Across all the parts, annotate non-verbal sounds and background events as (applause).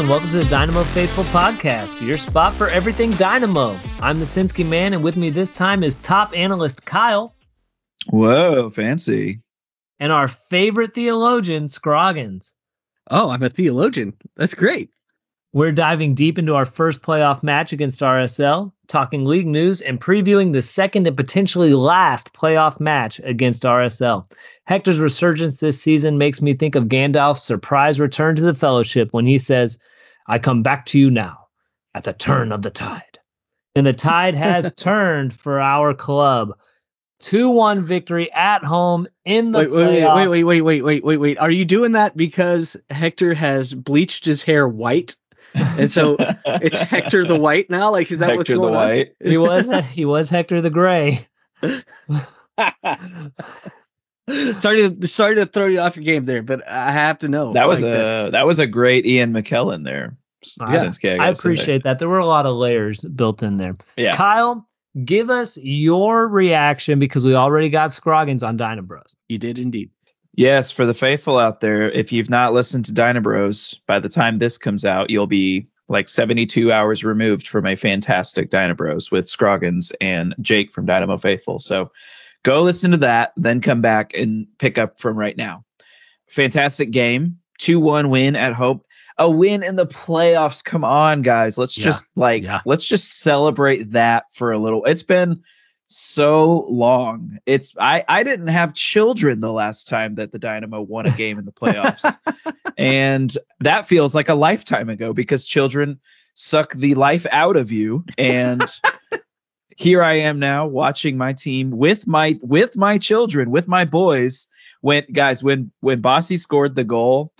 Hello and welcome to the Dynamo Faithful Podcast, your spot for everything Dynamo. I'm the Sinski man, and with me this time is top analyst Kyle Whoa, fancy. and our favorite theologian, Scroggins. Oh, I'm a theologian. That's great. We're diving deep into our first playoff match against RSL, talking league news, and previewing the second and potentially last playoff match against RSL. Hector's resurgence this season makes me think of Gandalf's surprise return to the Fellowship when he says, I come back to you now at the turn of the tide. And the tide has (laughs) turned for our club. 2 1 victory at home in the Wait, wait, playoffs. wait, wait, wait, wait, wait, wait, wait. Are you doing that because Hector has bleached his hair white? And so it's (laughs) Hector the White now? Like, is that what's Hector the going on? White. He was he was Hector the Gray. (laughs) (laughs) sorry to sorry to throw you off your game there, but I have to know. That was like, a that. was a great Ian McKellen there. S- Yeah. Sinski, I gotta appreciate that. There were a lot of layers built in there. Yeah. Kyle, give us your reaction because we already got Scroggins on Dyna Bros. you did indeed. Yes, for the faithful out there, if you've not listened to Dynabros, by the time this comes out, you'll be like 72 hours removed from a fantastic Dynabros with Scroggins and Jake from Dynamo Faithful. So go listen to that, then come back and pick up from right now. Fantastic game. 2 1 win at Hope. A win in the playoffs. Come on, guys. Let's Yeah. just like, Yeah. let's just celebrate that for a little. It's been so long. It's I I didn't have children the last time that the Dynamo won a game in the playoffs. (laughs) and that feels like a lifetime ago because children suck the life out of you and (laughs) here I am now watching my team with my with my children, with my boys. When guys, when when Bassi scored the goal,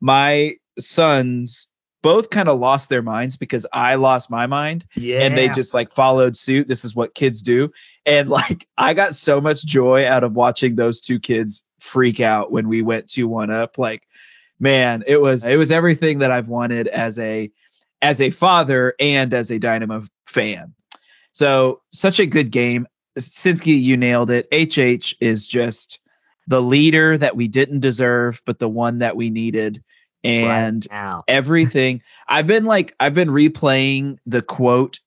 my sons both kind of lost their minds because I lost my mind Yeah. and they just like followed suit. This is what kids do. And like I got so much joy out of watching those two kids freak out when we went 2-1 up. Like, man, it was it was everything that I've wanted as a as a father and as a Dynamo fan. So such a good game. Sinski, you nailed it. HH is just the leader that we didn't deserve, but the one that we needed. And right everything. I've been like i've been replaying the quote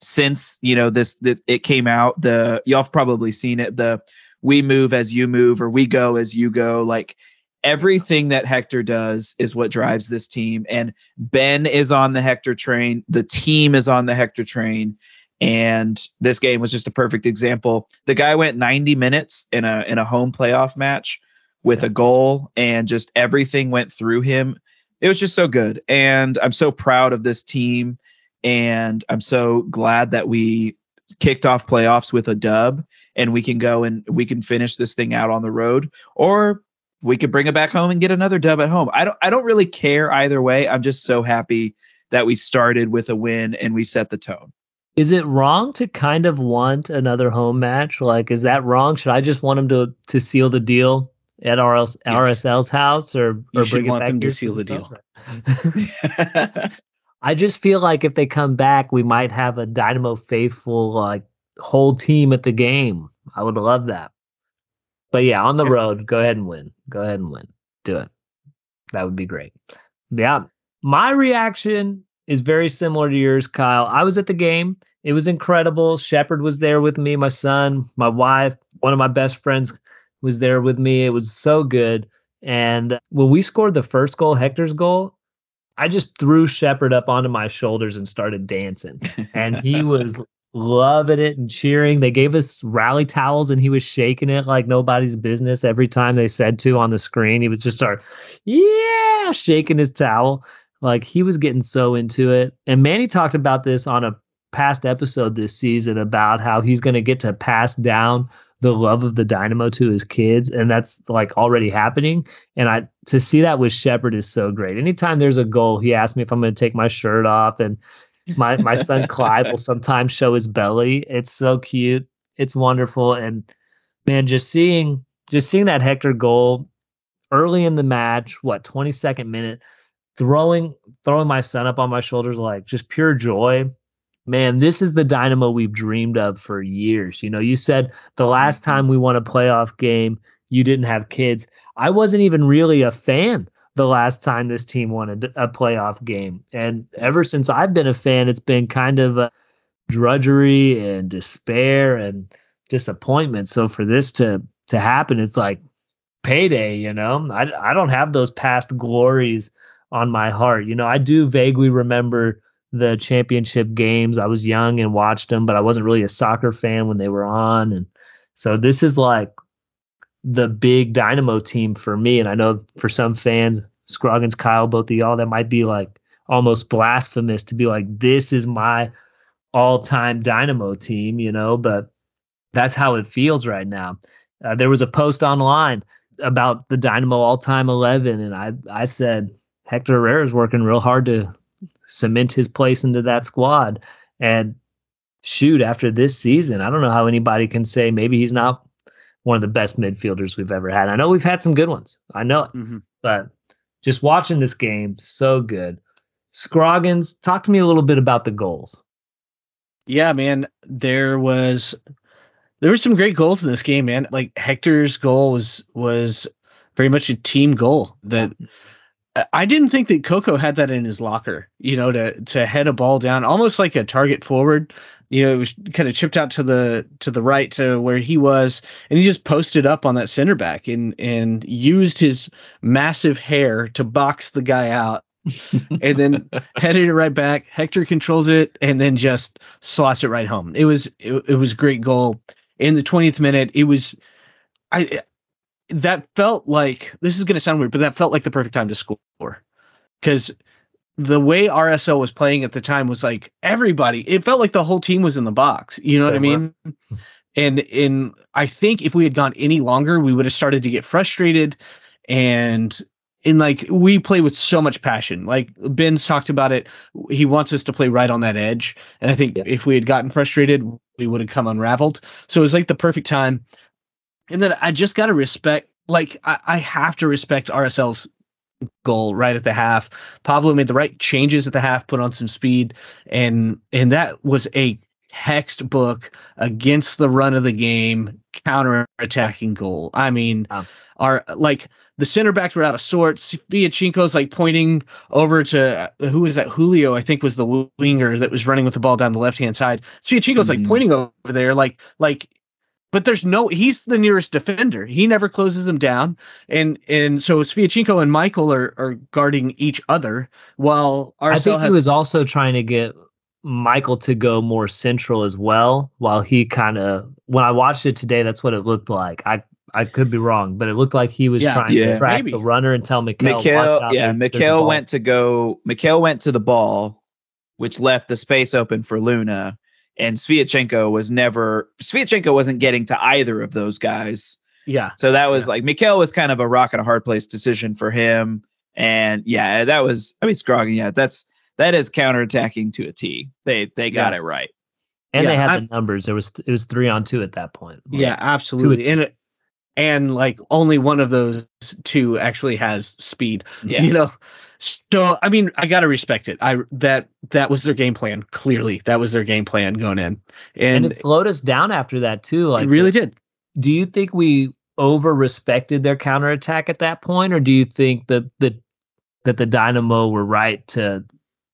since you know this that it came out. The y'all have probably seen it the we move as you move or we go as you go. Like everything that hector does is what drives this team. And ben is on the hector train. The team is on the hector train and this game was just a perfect example. The guy went 90 minutes in a in a home playoff match with a goal and just everything went through him. It was just so good. And i'm so proud of this team. And i'm so glad that we kicked off playoffs with a dub and we can go and we can finish this thing out on the road. Or we could bring it back home and get another dub at home. I don't i don't really care either way. I'm just so happy that we started with a win and we set the tone Is it wrong to kind of want another home match? Like, is that wrong? Should I just want them to to seal the deal at RS, Yes. RSL's house, or You or should want back them to seal the deal. (laughs) I just feel like if they come back, we might have a Dynamo faithful like whole team at the game. I would love that. But yeah, on the road, go ahead and win. Go ahead and win. Do it. That would be great. Yeah. My reaction is very similar to yours, Kyle. I was at the game. It was incredible. Shepard was there with me, my son, my wife, one of my best friends was there with me. It was so good. And when we scored the first goal, Hector's goal, I just threw Shepard up onto my shoulders and started dancing. And he (laughs) was loving it and cheering. They gave us rally towels and he was shaking it like nobody's business every time they said to on the screen. He would just start, yeah, shaking his towel. Like he was getting so into it. And Manny talked about this on a past episode this season about how he's going to get to pass down the love of the dynamo to his kids and that's like already happening. And i to see that with shepard is so great. Anytime there's a goal he asks me if i'm going to take my shirt off and my my son (laughs) clyde will sometimes show his belly. It's so cute. It's wonderful. And man just seeing just seeing that hector goal early in the match what 22nd minute throwing throwing my son up on my shoulders like just pure joy man, this is the dynamo we've dreamed of for years. You know, you said the mm-hmm. last time we won a playoff game, you didn't have kids. I wasn't even really a fan the last time this team won a, a playoff game. And ever since I've been a fan, it's been kind of a drudgery and despair and disappointment. So for this to to happen, it's like payday, you know. I I don't have those past glories on my heart. You know, I do vaguely remember the championship games. I was young and watched them, but I wasn't really a soccer fan when they were on. And so this is like the big dynamo team for me. And I know for some fans, Scroggins, Kyle, both of y'all, that might be like almost blasphemous to be like, this is my all time dynamo team, you know, but that's how it feels right now. Uh, there was a post online about the Dynamo all time 11, and I, I said, Hector Herrera is working real hard to cement his place into that squad. And shoot, after this season, I don't know how anybody can say maybe he's not one of the best midfielders we've ever had. I know we've had some good ones. I know it. Mm-hmm. But just watching this game, so good. Scroggins, talk to me a little bit about the goals. Yeah, man, there was there were some great goals in this game, man. Like Hector's goal was was very much a team goal that I didn't think that Coco had that in his locker, you know, to to head a ball down almost like a target forward. You know, it was kind of chipped out to the to the right to where he was, and he just posted up on that center back and and used his massive hair to box the guy out. (laughs) and then headed it right back. Hector controls it and then just slots it right home. It was it, it was great goal. In the 20th minute, it was I that felt like this is going to sound weird, but that felt like the perfect time to score because the way RSL was playing at the time was like everybody. It felt like the whole team was in the box. You know what I mean? (laughs) And in I think if we had gone any longer, we would have started to get frustrated and in like we play with so much passion. Like Ben's talked about it. He wants us to play right on that edge. And I think yeah. if we had gotten frustrated, we would have come unraveled. So it was like the perfect time and then I just got to respect, like, I, I have to respect RSL's goal right at the half. Pablo made the right changes at the half, put on some speed, and and that was a textbook against the run of the game counter attacking goal. I mean, our like the center backs were out of sorts. Sviatchenko's like pointing over to uh, who is that? Julio, I think, was the winger that was running with the ball down the left hand side. Sviatchenko's mm-hmm. like pointing over there, like like but there's no he's the nearest defender. He never closes him down. And and so Sviatchenko and Micael are are guarding each other while RSL I think has, he was also trying to get Micael to go more central as well. While he kind of when I watched it today, that's what it looked like. I I could be wrong, but it looked like he was yeah, trying yeah, to track maybe. the runner and tell Micael. Micael yeah, Micael went to go. Micael went to the ball, which left the space open for Luna and Sviatchenko was never Sviatchenko wasn't getting to either of those guys. Yeah. So that was yeah. like Micael was kind of a rock and a hard place decision for him. And yeah, that was I mean Scroggin, yeah, that's that is counterattacking to a T. They they got yeah. it right. And yeah, they had I, the numbers. There was it was three on two at that point. Like, yeah, absolutely. And and like only one of those two actually has speed. Yeah. (laughs) You know, so I mean, I gotta respect it. I that that was their game plan. Clearly, that was their game plan going in, and, and it slowed us down after that too. Like, it really did. Do you think we over respected their counterattack at that point, or do you think that the that the Dynamo were right to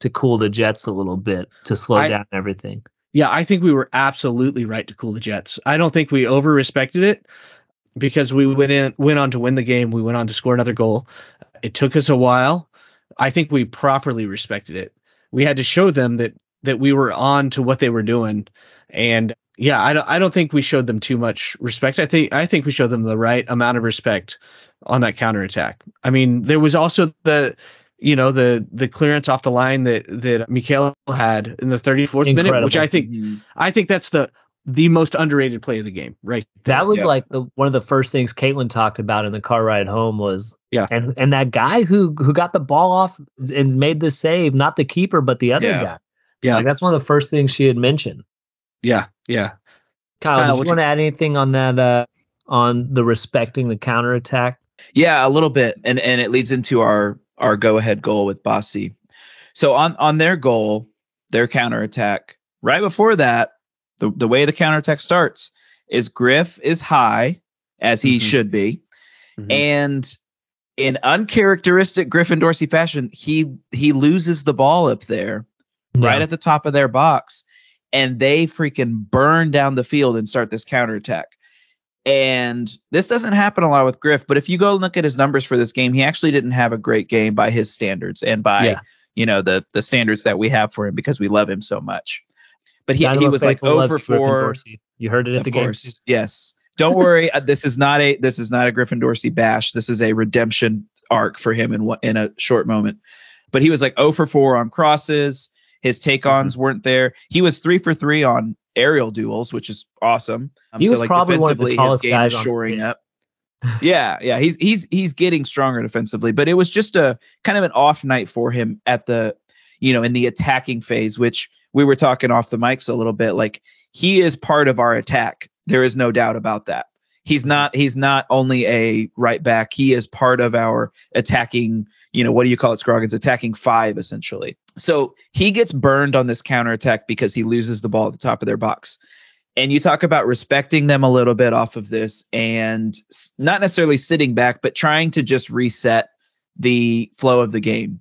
to cool the Jets a little bit to slow I, down everything? Yeah, I think we were absolutely right to cool the Jets. I don't think we over respected it because we went in went on to win the game. We went on to score another goal. It took us a while. I think we properly respected it. We had to show them that that we were on to what they were doing, and yeah, I don't I don't think we showed them too much respect. I think I think we showed them the right amount of respect on that counterattack. I mean, there was also the you know the the clearance off the line that that Micael had in the 34th Incredible. minute, which I think mm-hmm. I think that's the the most underrated play of the game, right? That was yeah. like the, one of the first things Caitlin talked about in the car ride home was yeah, and and that guy who who got the ball off and made the save, not the keeper but the other yeah. guy. Yeah, like that's one of the first things she had mentioned. Yeah, yeah. Kyle, Kyle did you want to add anything on that? Uh, on the respecting the counterattack? Yeah, a little bit, and and it leads into our our go ahead goal with Bassi. So on on their goal, their counterattack. Right before that, the, the way the counterattack starts is Griff is high, as he mm-hmm. should be. Mm-hmm. And in uncharacteristic Griffin Dorsey fashion, he he loses the ball up there, right at the top of their box, and they freaking burn down the field and start this counterattack. And this doesn't happen a lot with Griff, but if you go look at his numbers for this game, he actually didn't have a great game by his standards and by Yeah. you know the the standards that we have for him because we love him so much. But he, Dynamo he was like over four. You heard it at Of the game. yes. Don't (laughs) worry. uh, this is not a this is not a Griffin Dorsey bash. This is a redemption arc for him in in a short moment. But he was like 0 for 4 on crosses. His take ons Mm-hmm. weren't there. He was three for three on aerial duels, which is awesome. Um, He was probably one of the defensively, his game guys is shoring up. (laughs) yeah, yeah, he's he's he's getting stronger defensively, but it was just a kind of an off night for him at the you know in the attacking phase, which we were talking off the mics a little bit. Like he is part of our attack. There is no doubt about that. He's not he's not only a right back, he is part of our attacking, you know, what do you call it, Scroggins? Attacking five, essentially. So he gets burned on this counterattack because he loses the ball at the top of their box. And you talk about respecting them a little bit off of this and not necessarily sitting back, but trying to just reset the flow of the game.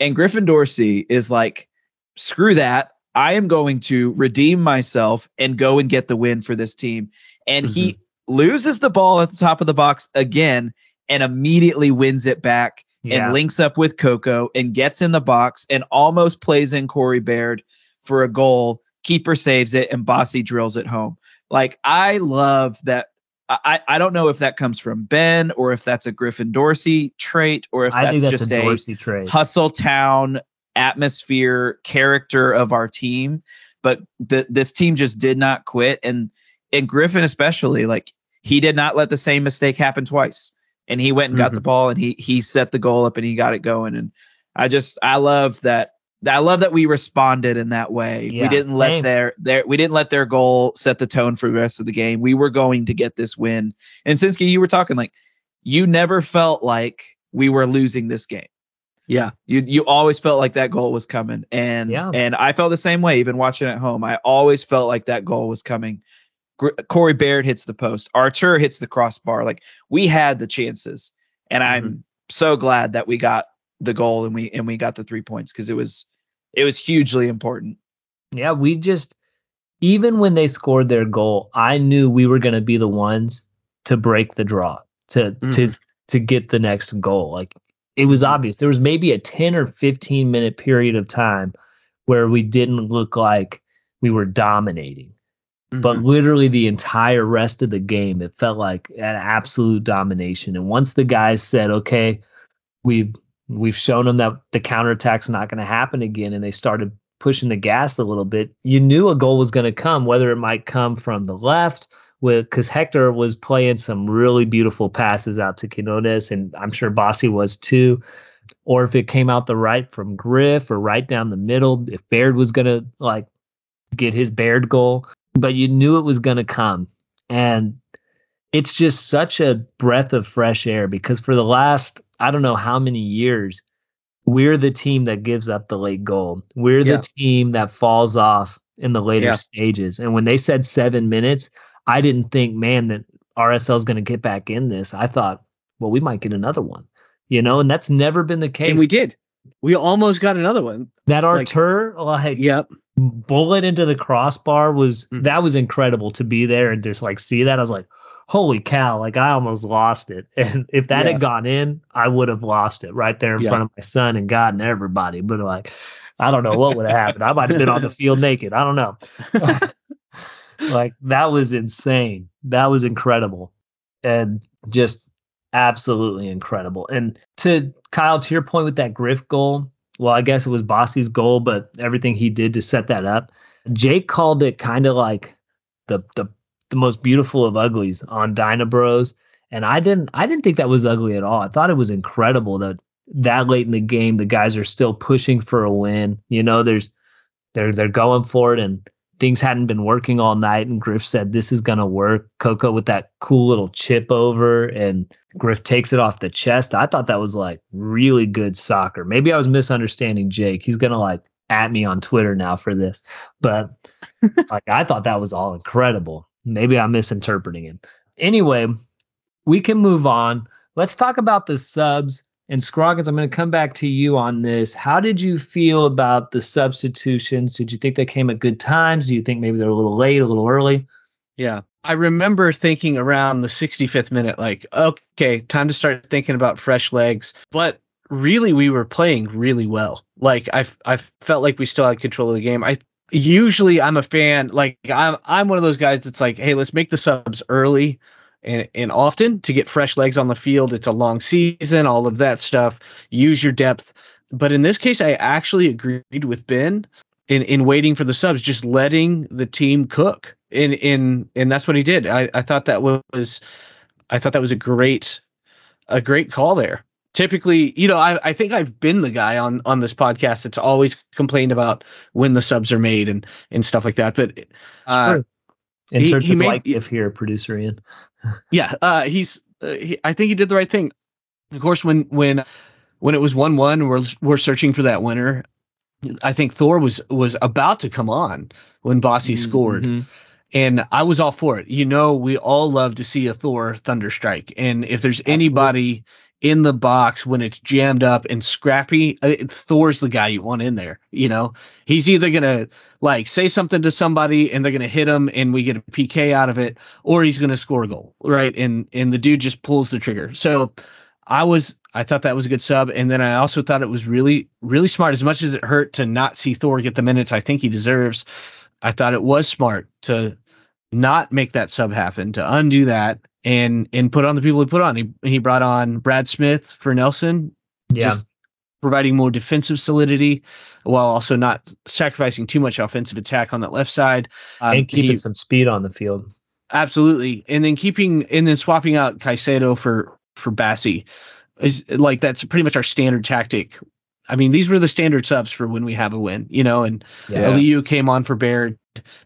And Griffin Dorsey is like, screw that. I am going to redeem myself and go and get the win for this team. And he mm-hmm. loses the ball at the top of the box again and immediately wins it back Yeah. and links up with Coco and gets in the box and almost plays in Corey Baird for a goal. Keeper saves it and Bassi drills it home. Like I love that. I, I don't know if that comes from Ben or if that's a Griffin Dorsey trait or if that's, that's just a a hustle town atmosphere character of our team. But the, this team just did not quit. And and griffin especially like he did not let the same mistake happen twice. And he went and got the mm-hmm. ball and he he set the goal up and he got it going. And i just i love that I love that we responded in that way. we didn't same. let their their we didn't let their goal set the tone for the rest of the game. We were going to get this win. And Sinski, you were talking like you never felt like we were losing this game Yeah. you you always felt like that goal was coming and Yeah. and i felt the same way even watching at home i always felt like that goal was coming Gr- corey baird hits the post artur hits the crossbar like we had the chances and mm-hmm. i'm so glad that we got the goal and we and we got the three points because it was it was hugely important Yeah, we just even when they scored their goal, I knew we were going to be the ones to break the draw to to to get the next goal. Like it was Mhm. obvious. There was maybe a 10 or 15 minute period of time where we didn't look like we were dominating. But literally the entire rest of the game, it felt like an absolute domination. And once the guys said, "Okay, we've we've shown them that the counterattack's not going to happen again," and they started pushing the gas a little bit, you knew a goal was going to come, whether it might come from the left, with because Hector was playing some really beautiful passes out to Quinones, and I'm sure Bassi was too. Or if it came out the right from Griff or right down the middle, if Baird was going to like get his Baird goal, but you knew it was going to come. And it's just such a breath of fresh air because for the last, I don't know how many years, we're the team that gives up the late goal. We're Yeah. the team that falls off in the later Yeah. stages. And when they said seven minutes, I didn't think, man, that RSL is going to get back in this. I thought, well, we might get another one, you know, and that's never been the case. And we did. We almost got another one. that like- Artur, like, Yep. bullet into the crossbar was Mhm. that was incredible to be there and just like see that. I was like, holy cow, like I almost lost it. (laughs) And if that Yeah. had gone in, I would have lost it right there in Yeah. front of my son and God and everybody. But like, I don't know what would have happened. I might have been on the (laughs) field naked. I don't know. (laughs) like that was insane. That was incredible. And just absolutely incredible. And to Kyle, to your point with that Griff goal, well, I guess it was Bassi's goal, but everything he did to set that up. Jake called it kind of like the the the most beautiful of uglies on Dyna Bros. And I didn't I didn't think that was ugly at all. I thought it was incredible that that late in the game the guys are still pushing for a win. You know, there's they're they're going for it and things hadn't been working all night and Griff said this is gonna work. Coco with that cool little chip over and Griff takes it off the chest. I thought that was like really good soccer. Maybe I was misunderstanding Jake. He's gonna like at me on Twitter now for this. But (laughs) like I thought that was all incredible. Maybe I'm misinterpreting it. Anyway, we can move on. let's talk about the subs. And Scroggins, I'm going to come back to you on this. How did you feel about the substitutions? Did you think they came at good times? Do you think maybe they're a little late, a little early? Yeah. I remember thinking around the 65th minute, like, okay, time to start thinking about fresh legs. But really, we were playing really well. Like, I, I felt like we still had control of the game. I usually I'm a fan, like, I'm, I'm one of those guys that's like, hey, let's make the subs early and, and often to get fresh legs on the field. It's a long season, all of that stuff. Use your depth. But in this case, I actually agreed with Ben in, in waiting for the subs, just letting the team cook. In in and that's what he did. I, I thought that was I thought that was a great a great call there. Typically, you know, I, I think I've been the guy on on this podcast that's always complained about when the subs are made and and stuff like that. But uh, Insert he, he made, like if here, producer Ian. (laughs) yeah, uh, he's. Uh, he, I think he did the right thing. Of course, when when when it was one one, we're we're searching for that winner. I think Thor was was about to come on when Bassi mm-hmm. scored, and I was all for it. You know, we all love to see a Thor thunder strike, and if there's Absolutely. anybody in the box when it's jammed up and scrappy, uh, Thor's the guy you want in there. You know, he's either gonna like say something to somebody and they're gonna hit him and we get a PK out of it, or he's gonna score a goal, right? And and the dude just pulls the trigger. So I was I thought that was a good sub, and then I also thought it was really really smart. As much as it hurt to not see Thor get the minutes I think he deserves, I thought it was smart to not make that sub happen, to undo that and and put on the people he put on. He he brought on Brad Smith for Nelson. Yeah. Just providing more defensive solidity while also not sacrificing too much offensive attack on that left side. Um, and keeping he, some speed on the field. Absolutely. And then keeping and then swapping out Caicedo for for Bassi is like that's pretty much our standard tactic. I mean, these were the standard subs for when we have a win, you know, and yeah. Came on for Baird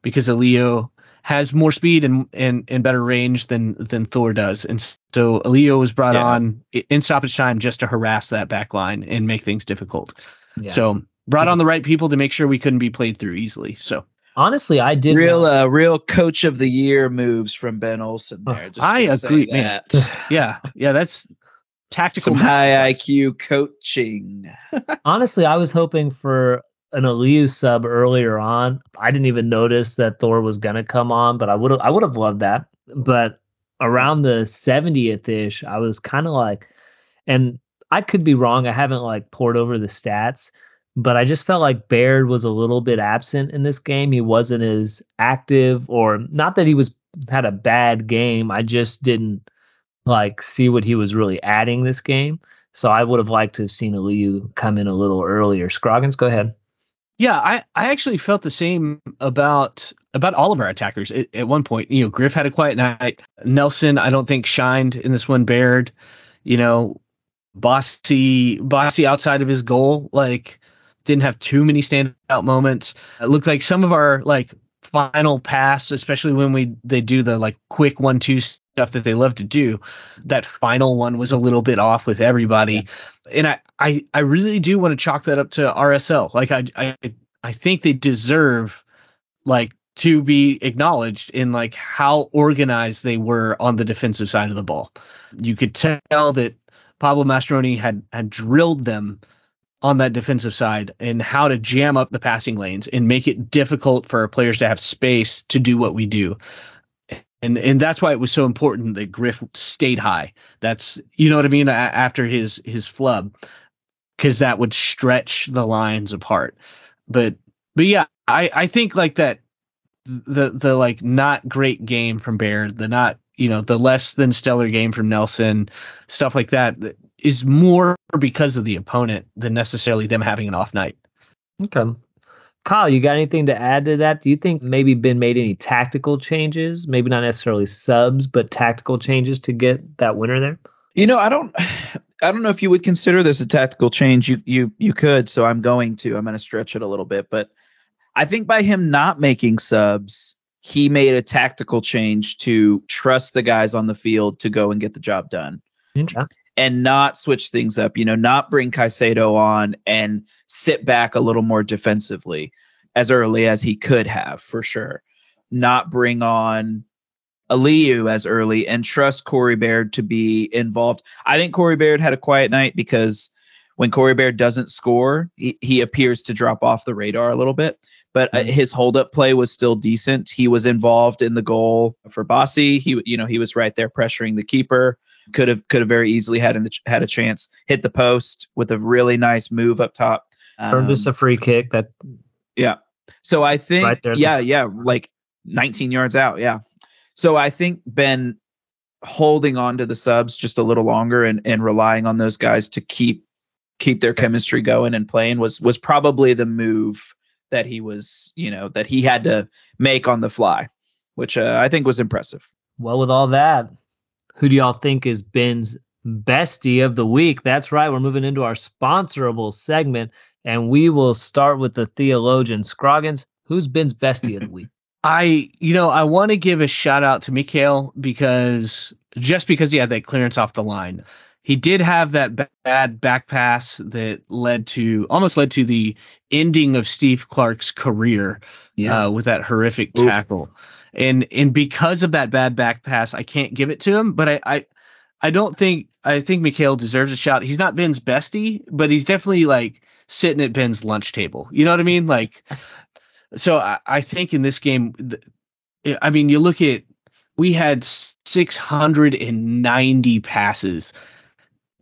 because Aliyu has more speed and, and, and better range than than Thor does. And so Aliyu was brought yeah. on in stoppage time just to harass that back line and make things difficult. Yeah. So brought on the right people to make sure we couldn't be played through easily. So honestly, I did real uh, real coach of the year moves from Ben Olsen there. (sighs) I agree, man. (sighs) yeah, yeah, that's tactical. Some high IQ coaching. (laughs) honestly, I was hoping for an Aliyu sub earlier on. I didn't even notice that Thor was gonna come on, but I would I would have loved that. But around the 70th ish, I was kind of like, and I could be wrong. I haven't like poured over the stats, but I just felt like Baird was a little bit absent in this game. He wasn't as active, or not that he was had a bad game. I just didn't like see what he was really adding this game. So I would have liked to have seen Aliyu come in a little earlier. Scroggins, go ahead. Yeah, I, I actually felt the same about about all of our attackers at, at, one point. You know, Griff had a quiet night. Nelson, I don't think shined in this one. Baird, you know, Bassi Bassi outside of his goal, like didn't have too many standout moments. It looked like some of our like final pass, especially when we they do the like quick one two stuff that they love to do. That final one was a little bit off with everybody. Yeah. And I, I I really do want to chalk that up to RSL. Like I I I think they deserve like to be acknowledged in like how organized they were on the defensive side of the ball. You could tell that Pablo Mastroeni had had drilled them on that defensive side and how to jam up the passing lanes and make it difficult for our players to have space to do what we do and and that's why it was so important that Griff stayed high. That's you know what I mean after his his flub, because that would stretch the lines apart. But but yeah, I I think like that the the like not great game from Baird, the not you know the less than stellar game from Nelson, stuff like that is more because of the opponent than necessarily them having an off night. Okay. Kyle, you got anything to add to that? Do you think maybe Ben made any tactical changes? Maybe not necessarily subs, but tactical changes to get that winner there? You know, I don't (sighs) I don't know if you would consider this a tactical change. You you you could, so I'm going to. I'm going to stretch it a little bit, but I think by him not making subs, he made a tactical change to trust the guys on the field to go and get the job done. Okay and not switch things up, you know, not bring Caicedo on and sit back a little more defensively as early as he could have for sure. Not bring on Aliyu as early and trust Corey Baird to be involved. I think Corey Baird had a quiet night because when Corey Baird doesn't score, he, he appears to drop off the radar a little bit. But uh, his holdup play was still decent. He was involved in the goal for Bassi. He, you know, he was right there pressuring the keeper. Could have could have very easily had a, had a chance. Hit the post with a really nice move up top. Um, us a free kick that yeah. So I think, Right yeah, yeah, like 19 yards out. Yeah. So I think Ben holding on to the subs just a little longer and, and relying on those guys to keep keep their chemistry going and playing was was probably the move that he was, you know, that he had to make on the fly, which uh, I think was impressive. Well, with all that, who do y'all think is Ben's bestie of the week? That's right. We're moving into our sponsorable segment, and we will start with the theologian Scroggins. Who's Ben's bestie of the week? (laughs) I, you know, I want to give a shout out to Micael because just because he had that clearance off the line, he did have that bad back pass that led to almost led to the ending of Steve Clark's career uh, with that horrific Oof. tackle. And and because of that bad back pass, I can't give it to him. But I I, I don't think I think Micael deserves a shot. He's not Ben's bestie, but he's definitely like sitting at Ben's lunch table. You know what I mean? Like so I, I think in this game th- I mean you look at we had 690 passes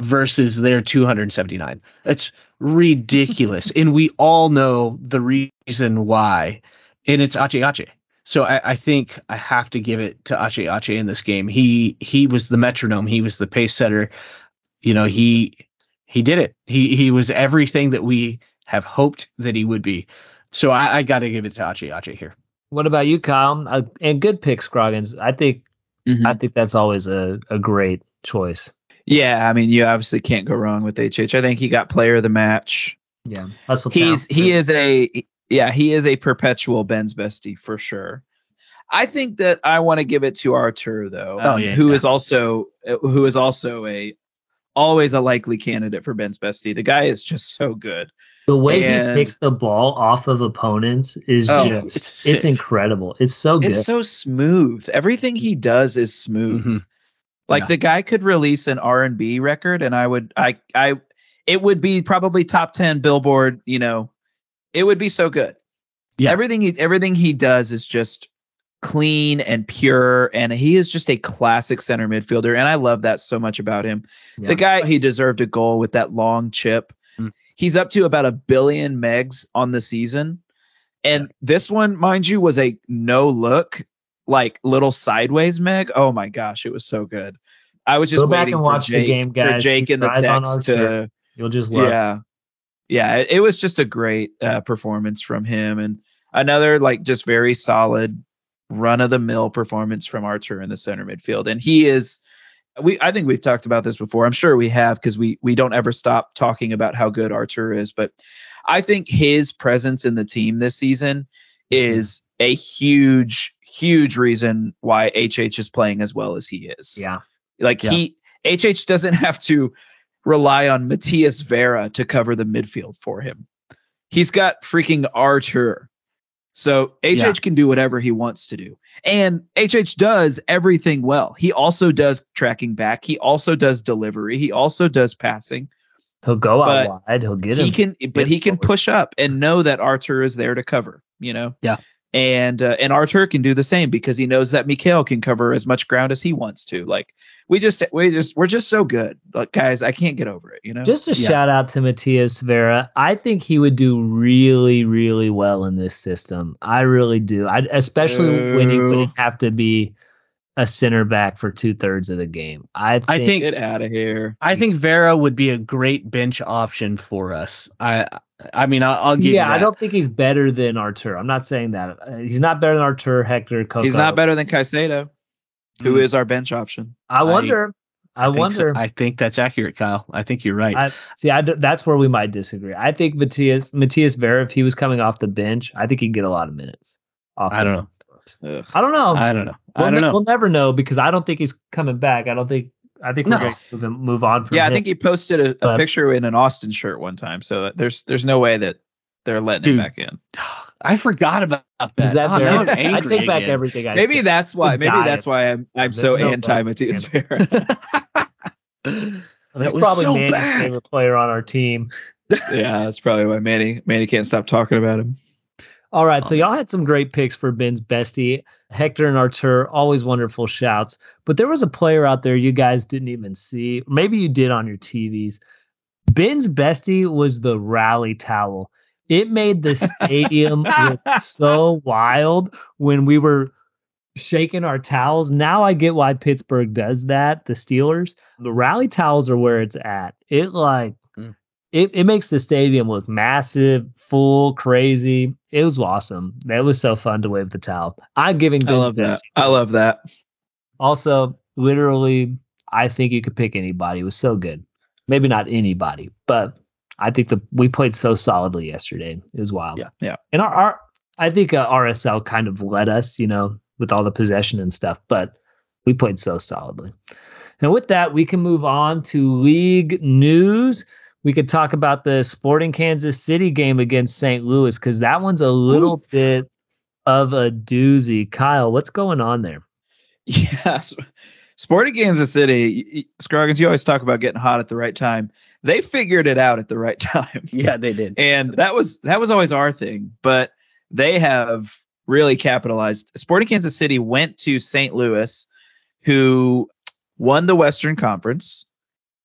versus their 279. That's ridiculous. and we all know the reason why. And it's HH. So I, I think I have to give it to Ache Ache in this game. He he was the metronome. He was the pace setter. You know, he he did it. He he was everything that we have hoped that he would be. So I, I got to give it to HH here. What about you, Kyle? Uh, and good pick, Scroggins. I think Mm-hmm. I think that's always a, a great choice. Yeah, I mean, you obviously can't go wrong with HH. I think he got player of the match. Yeah, hustle. He's he is a yeah he is a perpetual Ben's bestie for sure. I think that I want to give it to Artur though, Oh, um, yeah, who yeah. is also who is also a always a likely candidate for Ben's bestie. The guy is just so good. the way and- he picks the ball off of opponents is Oh, just it's it's, incredible. It's so good. It's so smooth. Everything he does is smooth. Mhm. Like Yeah. the guy could release an R and B record, and I would, I, I, it would be probably top ten Billboard. You know, it would be so good. Yeah. everything he, everything he does is just clean and pure, and he is just a classic center midfielder, and I love that so much about him. Yeah. The guy, he deserved a goal with that long chip. Mm. He's up to about a billion megs on the season. And this one, mind you, was a no look, like little sideways meg. Oh my gosh, it was so good. I was just Go back and for watch the Jake, game, for guys. Jake in the text to You'll just love. yeah. Yeah, it, it was just a great uh, performance from him and another like just very solid run of the mill performance from Artur in the center midfield. And he is we I think we've talked about this before. I'm sure we have because we we don't ever stop talking about how good Artur is, but I think his presence in the team this season is a huge huge reason why HH is playing as well as he is. Yeah. Like Yeah. he HH doesn't (laughs) have to rely on Matias Vera to cover the midfield for him. He's got freaking Artur. So HH Yeah. can do whatever he wants to do. And HH does everything well. He also does tracking back. He also does delivery. He also does passing. He'll go But out wide. He'll get it. he him. can but he can forward. push up and know that Artur is there to cover, you know? Yeah. And uh, and Artur can do the same because he knows that Micael can cover as much ground as he wants to. Like we just we just we're just so good. Like guys, I can't get over it, you know? Just a Yeah. shout out to Matias Vera. I think he would do really, really well in this system. I really do. I, especially when he Boo. would have to be a center back for two thirds of the game. I think, I think get out of here. I think Vera would be a great bench option for us. I I mean I'll, I'll give you yeah, I don't think he's better than Artur. I'm not saying that. Uh, He's not better than Artur, Hector, Coco. He's not better than Caicedo, who Mm. is our bench option. I wonder. I, think so. wonder. I think that's accurate, Kyle. I think you're right. I see. I d- that's where we might disagree. I think Matias Matias Vera, if he was coming off the bench, I think he'd get a lot of minutes. I don't know. Ugh. I don't know. I don't know. we'll, I don't know. We'll never know because I don't think he's coming back. I don't think. I think we're going to move, on from. Yeah, I think he posted a, a But- picture in an Austin shirt one time. So there's there's no way that they're letting Dude. him back in. (gasps) I forgot about that. Is that Oh, now I'm (laughs) I take back again. everything I maybe said. that's why. Maybe that's why I'm I'm There's so no anti. Matias Vera. That was probably so Manny's bad. favorite player on our team. (laughs) yeah, that's probably why Manny Manny can't stop talking about him. All right, so Um, y'all had some great picks for Ben's bestie. Hector and Artur, always wonderful shouts. But there was a player out there you guys didn't even see. Maybe you did on your TVs. Ben's bestie was the rally towel. It made the stadium look (laughs) so wild when we were shaking our towels. Now I get why Pittsburgh does that, the Steelers. The rally towels are where it's at. It like. It, it makes the stadium look massive, full, crazy. It was awesome. That was so fun to wave the towel. I'm giving I love that. I love that. also, literally, I think you could pick anybody. It was so good. Maybe not anybody, but I think the we played so solidly yesterday. It was wild. Yeah. Yeah. And our, our I think uh, RSL kind of led us, you know, with all the possession and stuff, but we played so solidly. And with that, we can move on to league news. We could talk about the Sporting Kansas City game against St. Louis because that one's a little Oof. bit of a doozy. Kyle, what's going on there? (laughs) Yes. Sporting Kansas City, Scroggins, you always talk about getting hot at the right time. They figured it out at the right (laughs) time. Yeah, they did. And that was that was always our thing, but they have really capitalized. Sporting Kansas City went to St. Louis, who won the Western Conference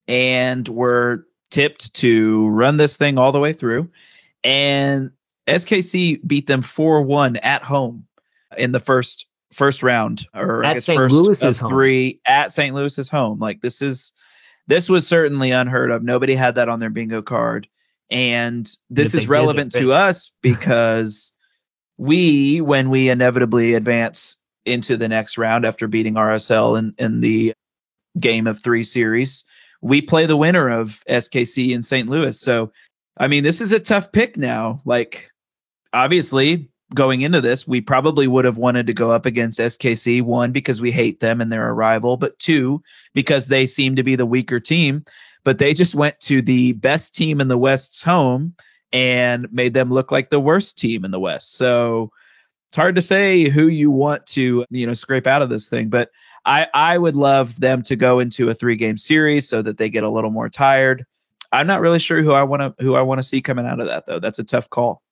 and were tipped to run this thing all the way through. And SKC beat them 4-1 at home in the first first round or I At guess St. first Louis's of home. three at St. Louis's home. Like this is this was certainly unheard of. Nobody had that on their bingo card. And this is relevant to us (laughs) because we, when we inevitably advance into the next round after beating RSL in, in the game of three series, we play the winner of SKC in St. Louis. So, I mean, this is a tough pick now. Like, obviously, going into this, we probably would have wanted to go up against SKC, one, because we hate them and they're a rival, but two, because they seem to be the weaker team. But they just went to the best team in the West's home and made them look like the worst team in the West. So it's hard to say who you want to, you know, scrape out of this thing. But I, I would love them to go into a three game series so that they get a little more tired. I'm not really sure who I want to who I want to see coming out of that though. That's a tough call.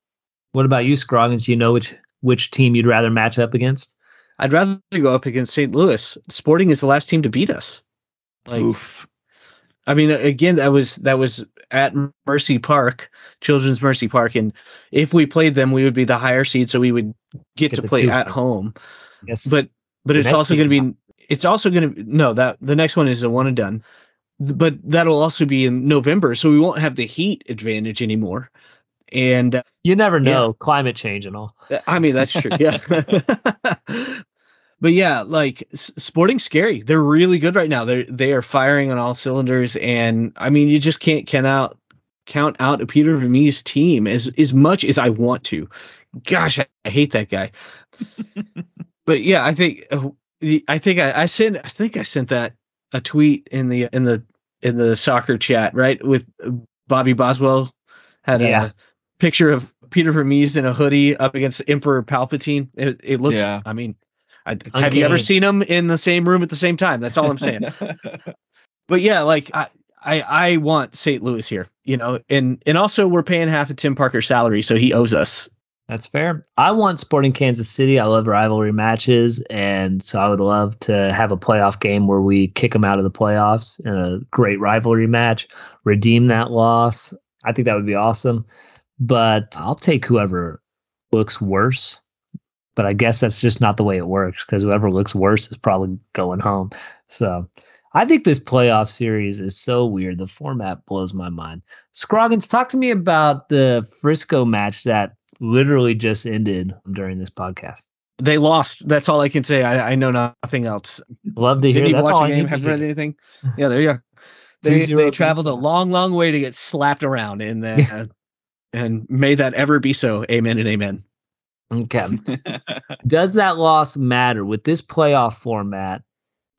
What about you, Scroggins? Do you know which which team you'd rather match up against? I'd rather go up against St. Louis. Sporting is the last team to beat us. Like, Oof. I mean, again, that was that was at Mercy Park, Children's Mercy Park, and if we played them, we would be the higher seed, so we would get, Get to play at home. Yes, But but The it's also going to be it's also going to no that the next one is a one and done, but that'll also be in November, so we won't have the heat advantage anymore. And uh, you never know climate change and all. I mean, that's true. Yeah. (laughs) (laughs) but yeah, like Sporting scary. They're really good right now. They're they are firing on all cylinders, and I mean, you just can't count out count out a Peter Vermes team as as much as I want to. Gosh, I, I hate that guy. (laughs) but yeah, I think uh, I think I, I sent I think I sent that a tweet in the in the in the soccer chat right with uh, Bobby Boswell had Yeah. a picture of Peter Vermes in a hoodie up against Emperor Palpatine. It, it looks. Yeah. I mean, I, have you ever seen them in the same room at the same time? That's all I'm saying. (laughs) but yeah, like I, I, I want St. Louis here, you know, and and also we're paying half of Tim Parker's salary, so he owes us. That's fair. I want Sporting Kansas City. I love rivalry matches, and so I would love to have a playoff game where we kick them out of the playoffs in a great rivalry match, redeem that loss. I think that would be awesome. But I'll take whoever looks worse. But I guess that's just not the way it works because whoever looks worse is probably going home. So I think this playoff series is so weird. The format blows my mind. Scroggins, talk to me about the Frisco match that literally just ended during this podcast. They lost. That's all I can say. I, I know nothing else. Love to hear. Didn't even watch the game. Haven't read anything. (laughs) Yeah, there you go. They they traveled a long, long way to get slapped around, and uh, and may that ever be so. Amen and amen. Okay. (laughs) Does that loss matter with this playoff format?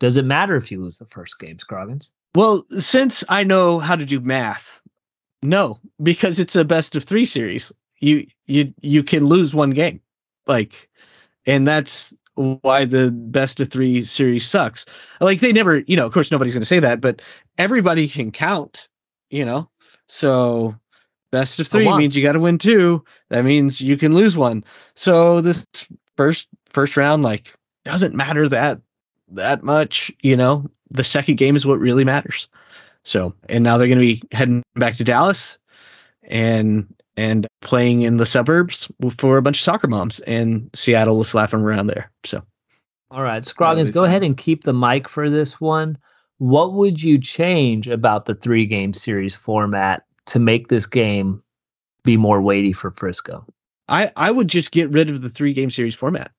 Does it matter if you lose the first game, Scroggins? Well, since I know how to do math, no, because it's a best of three series. You you you can lose one game, like, and that's why the best of three series sucks. Like they never, you know, of course nobody's going to say that, but everybody can count, you know. So best of three means you got to win two. That means you can lose one. So this first first round like doesn't matter that that much, you know. The second game is what really matters. So, and now they're going to be heading back to Dallas and and playing in the suburbs for a bunch of soccer moms, and Seattle will slap them around there. So, all right, Scroggins, go fun. ahead and keep the mic for this one. What would you change about the three game series format to make this game be more weighty for Frisco? I, I would just get rid of the three game series format.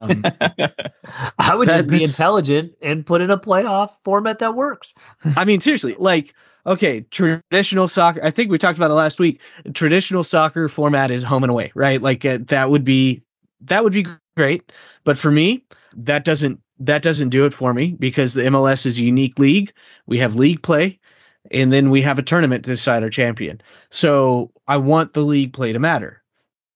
Um, (laughs) I would just be intelligent and put in a playoff format that works. I mean, seriously, like, okay, traditional soccer. I think we talked about it last week. Traditional soccer format is home and away, right? Like uh, that would be that would be great. But for me, that doesn't that doesn't do it for me because the MLS is a unique league. We have league play, and then we have a tournament to decide our champion. So I want the league play to matter,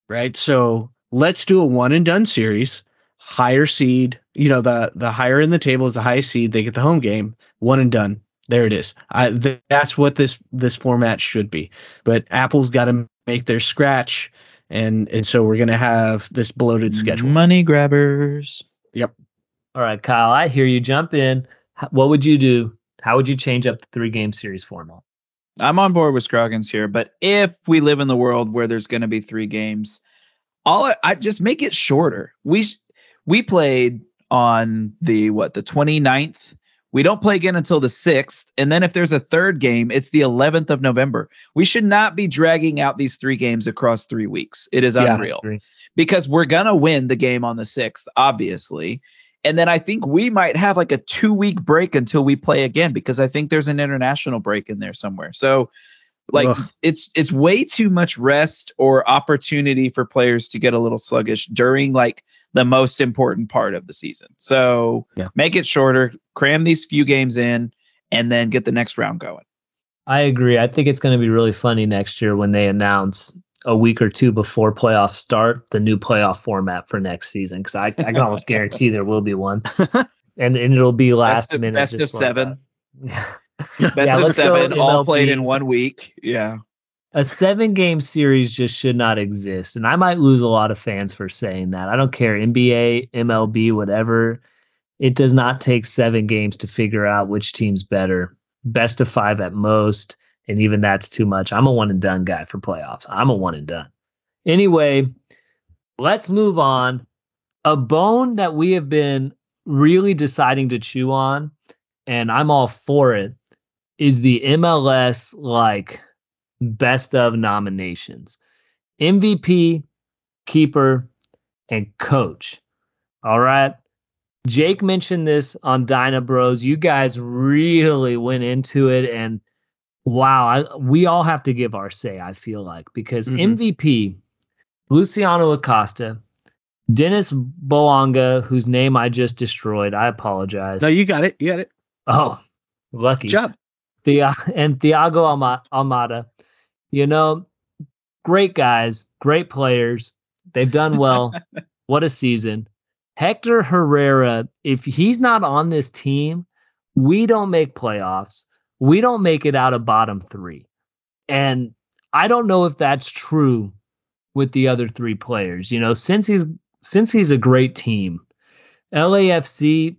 right? So let's do a one and done series higher seed, you know, the the higher in the table is the highest seed. They get the home game, one and done. There it is. I, th- that's what this this format should be. But Apple's got to make their scratch, and and so we're gonna have this bloated schedule. Money grabbers. Yep. All right, Kyle. I hear you. Jump in. What would you do? How would you change up the three game series format? I'm on board with Scroggins here, but if we live in the world where there's going to be three games, all I, I just make it shorter. We we played on the what the 29th we don't play again until the 6th and then if there's a third game it's the 11th of november. We should not be dragging out these three games across three weeks. It is yeah, unreal. because we're gonna win the game on the 6th obviously. And then i think we might have like a two week break until we play again because i think there's an international break in there somewhere. So like Ugh. it's it's way too much rest or opportunity for players to get a little sluggish during like the most important part of the season. So yeah. make it shorter, cram these few games in, and then get the next round going. I agree. I think it's going to be really funny next year when they announce a week or two before playoffs start the new playoff format for next season because I, I can almost (laughs) guarantee there will be one, (laughs) and, and it'll be last best minute. Best of seven. (laughs) (laughs) Best yeah, of seven, all played in one week. Yeah. A seven game series just should not exist. And I might lose a lot of fans for saying that. I don't care. NBA, MLB, whatever. It does not take seven games to figure out which team's better. Best of five at most. And even that's too much. I'm a one and done guy for playoffs. I'm a one and done. Anyway, let's move on. A bone that we have been really deciding to chew on, and I'm all for it, is the MLS like best of nominations MVP, keeper, and coach. All right. Jake mentioned this on Dyna Bros. You guys really went into it, and wow, I, we all have to give our say. I feel like because mm-hmm. MVP, Luciano Acosta, Dennis Bouanga, whose name I just destroyed. I apologize. No, you got it. You got it. Oh, lucky Good job. The (laughs) and Thiago Almada. You know, great guys, great players. They've done well. (laughs) what a season. Hector Herrera, if he's not on this team, we don't make playoffs. We don't make it out of bottom three. And I don't know if that's true with the other three players. You know, since he's since he's a great team, LAFC,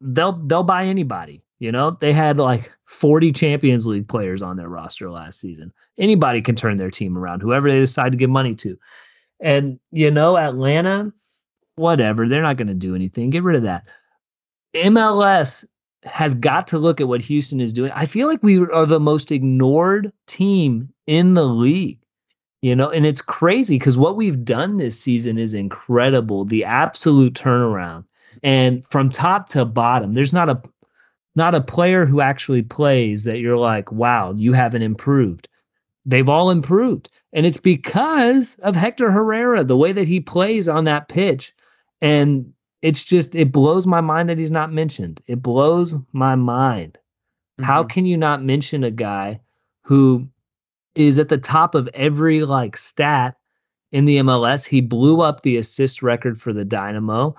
they'll they'll buy anybody. You know, they had like 40 Champions League players on their roster last season. Anybody can turn their team around, whoever they decide to give money to. And, you know, Atlanta, whatever, they're not going to do anything. Get rid of that. MLS has got to look at what Houston is doing. I feel like we are the most ignored team in the league. You know, and it's crazy because what we've done this season is incredible. The absolute turnaround. And from top to bottom, there's not a not a player who actually plays that you're like, wow, you haven't improved. They've all improved. And it's because of Hector Herrera, the way that he plays on that pitch. And it's just, it blows my mind that he's not mentioned. It blows my mind. Mm-hmm. How can you not mention a guy who is at the top of every like stat in the MLS. He blew up the assist record for the Dynamo.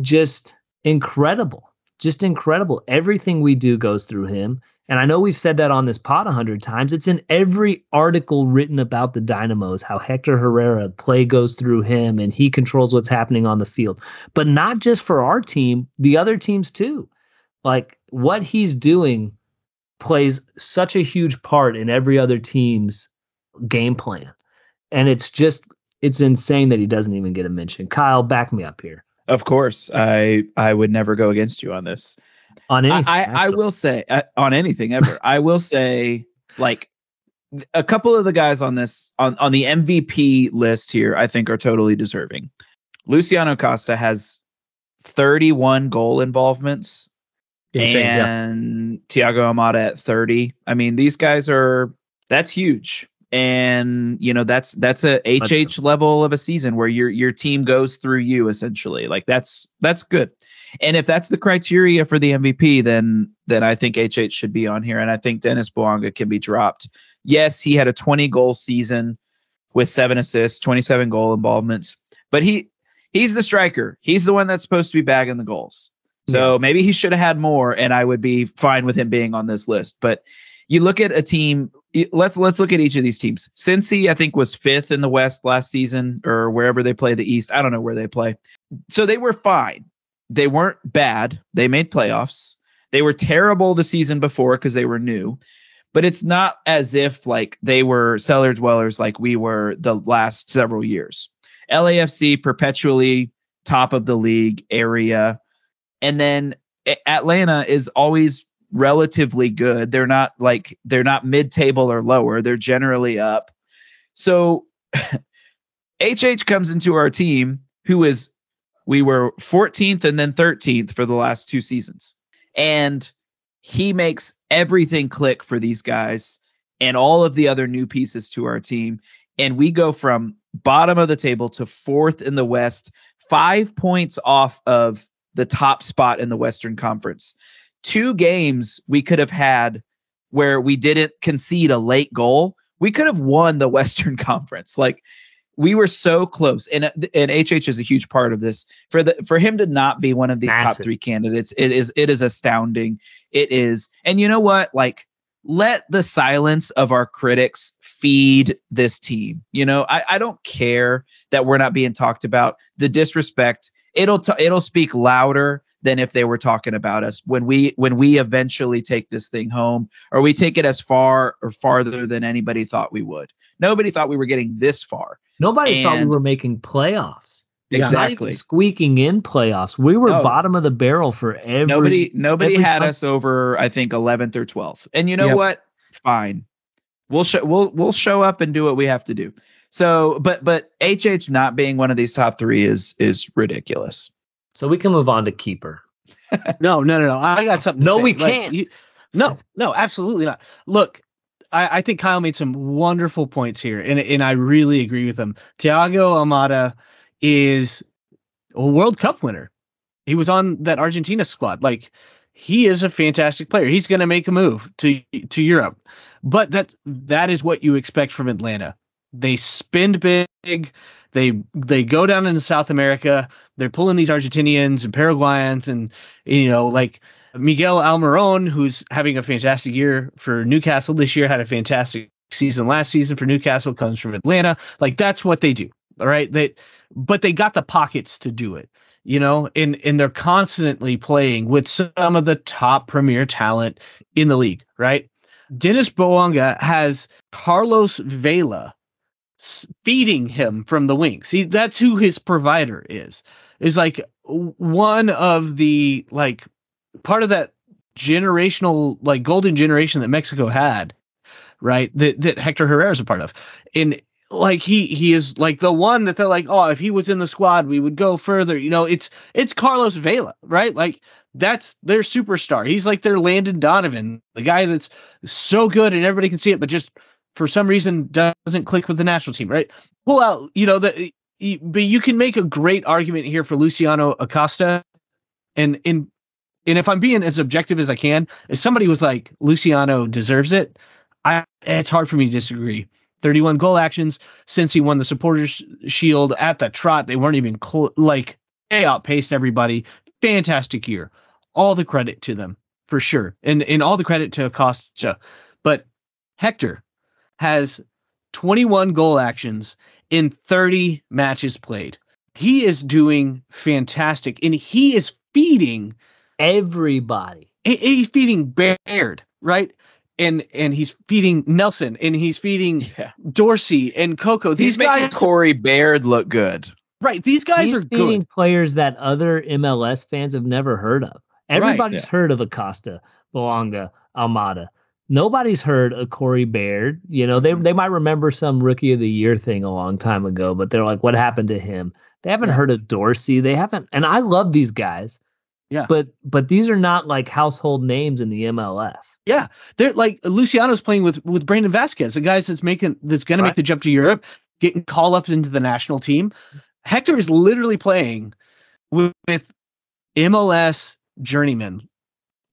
Just incredible. Just incredible. Everything we do goes through him. And I know we've said that on this pod a hundred times. It's in every article written about the Dynamos, how Hector Herrera play goes through him and he controls what's happening on the field. But not just for our team, the other teams too. Like what he's doing plays such a huge part in every other team's game plan. And it's just it's insane that he doesn't even get a mention. Kyle, back me up here. Of course, I I would never go against you on this. On anything, I, I, I will say uh, on anything ever. I will say like a couple of the guys on this on on the MVP list here, I think are totally deserving. Luciano Costa has 31 goal involvements Insane, yeah. and Thiago Almada at 30. I mean, these guys are that's huge. And you know, that's that's a HH level of a season where your your team goes through you essentially. Like that's that's good. And if that's the criteria for the MVP, then then I think HH should be on here. And I think Dennis Bouanga can be dropped. Yes, he had a 20 goal season with seven assists, 27 goal involvements, but he he's the striker. He's the one that's supposed to be bagging the goals. So yeah. maybe he should have had more, and I would be fine with him being on this list. But you look at a team. Let's let's look at each of these teams. Cincy, I think, was fifth in the West last season, or wherever they play the East. I don't know where they play. So they were fine. They weren't bad. They made playoffs. They were terrible the season before because they were new. But it's not as if like they were cellar dwellers like we were the last several years. LAFC perpetually top of the league area and then Atlanta is always relatively good. They're not like they're not mid-table or lower. They're generally up. So (laughs) HH comes into our team who is we were 14th and then 13th for the last two seasons. And he makes everything click for these guys and all of the other new pieces to our team and we go from bottom of the table to fourth in the West, 5 points off of the top spot in the Western Conference. Two games we could have had where we didn't concede a late goal. We could have won the (laughs) Western Conference. Like we were so close, and uh, and HH is a huge part of this. For the for him to not be one of these Massive. top three candidates, it is it is astounding. It is, and you know what? Like let the silence of our critics feed this team. You know, I, I don't care that we're not being talked about. The disrespect it'll t- it'll speak louder than if they were talking about us when we when we eventually take this thing home or we take it as far or farther than anybody thought we would. Nobody thought we were getting this far. Nobody and thought we were making playoffs. Exactly. squeaking in playoffs. We were no. bottom of the barrel for every Nobody nobody every had us over I think 11th or 12th. And you know yep. what? Fine. We'll show we'll we'll show up and do what we have to do. So, but but HH not being one of these top three is is ridiculous. So we can move on to keeper. (laughs) no, no, no, no. I got something. no, say. we like, can't. You, no, no, absolutely not. Look, I, I, think Kyle made some wonderful points here, and and I really agree with them. Thiago Almada is a World Cup winner. He was on that Argentina squad. Like he is a fantastic player. He's going to make a move to to Europe, but that that is what you expect from Atlanta they spend big. They they go down into South America. They're pulling these Argentinians and Paraguayans and you know like Miguel Almiron, who's having a fantastic year for Newcastle this year, had a fantastic season last season for Newcastle. Comes from Atlanta. Like that's what they do. All right. They but they got the pockets to do it you know, and and they're constantly playing with some of the top premier talent in the league, right? Dennis Bouanga has Carlos Vela feeding him from the wings. See, that's who his provider is. Is like one of the like part of that generational like golden generation that Mexico had, right? That that Hector Herrera is a part of. And like he he is like the one that they're like, oh, if he was in the squad, we would go further. You know, it's it's Carlos Vela, right? Like that's their superstar. He's like their Landon Donovan, the guy that's so good and everybody can see it, but just for some reason doesn't click with the national team, right? Pull out, you know, the but you can make a great argument here for Luciano Acosta. And in and if I'm being as objective as I can, if somebody was like Luciano deserves it, I it's hard for me to disagree. 31 goal actions since he won the supporters shield at the trot. They weren't even cl- like they outpaced everybody. Fantastic year. All the credit to them for sure. And and all the credit to Acosta. But Hector has 21 goal actions in 30 matches played. He is doing fantastic and he is feeding Everybody. he- he's feeding Baird, right? And and he's feeding Nelson and he's feeding Yeah. Dorsey and Coco. These He's making guys, Corey Baird look good. right? These guys He's are feeding good. players that other MLS fans have never heard of. Everybody's yeah. heard of Acosta, Bouanga, Almada. Nobody's heard of Corey Baird. You know, they Mm-hmm. they might remember some rookie of the year thing a long time ago, but they're like, what happened to him? They haven't heard of Dorsey. They haven't, and I love these guys. Yeah. But but these are not like household names in the MLS. Yeah. They're like Luciano's playing with with Brandon Vazquez, the guys that's making that's going to make the jump to Europe, getting called up into the national team. Hector is literally playing with, with MLS journeyman.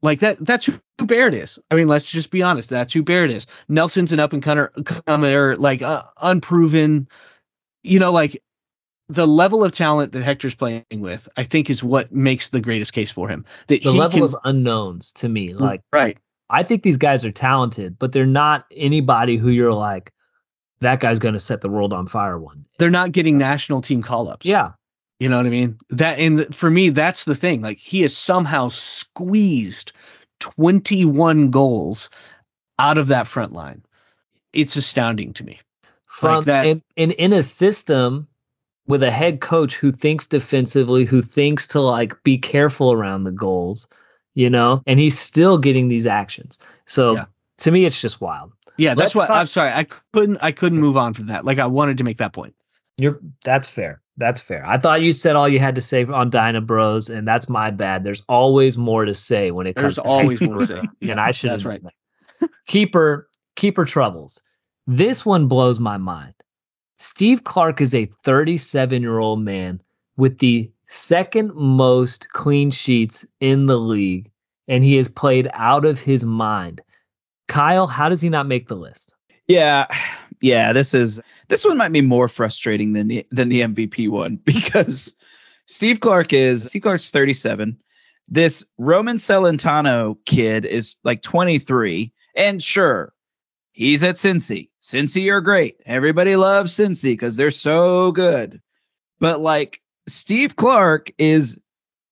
Like that that's who Baird is. I mean, let's just be honest. That's who Baird is. Nelson's an up and comer, like uh, unproven. You know, like the level of talent that Hector's playing with, I think, is what makes the greatest case for him. That The he level can, of unknowns to me, like right. I think these guys are talented, but they're not anybody who you're like, that guy's going to set the world on fire one day. They're not getting national team call ups. Yeah. You know what I mean? That and for me, that's the thing. Like he has somehow squeezed 21 goals out of that front line. It's astounding to me. From that- and, and in a system with a head coach who thinks defensively, who thinks to like be careful around the goals, you know, and he's still getting these actions. So Yeah. to me, it's just wild. Yeah, that's Let's what talk- I'm sorry. I couldn't I couldn't move on from that. Like I wanted to make that point. You're that's fair. That's fair. I thought you said all you had to say on Dyna Bros, and that's my bad. There's always more to say when it comes There's to always Hector more to say. Yeah, and I should that's right. that. keeper keeper troubles. This one blows my mind. Steve Clark is a 37 year old man with the second most clean sheets in the league, and he has played out of his mind. Kyle, how does he not make the list? Yeah, yeah. This is this one might be more frustrating than the than the MVP one (laughs) because Steve Clark is Steve Clark's 37. This Roman Celentano kid is like 23, and sure, he's at Cincy. Cincy are great. Everybody loves Cincy because they're so good. But like Steve Clark is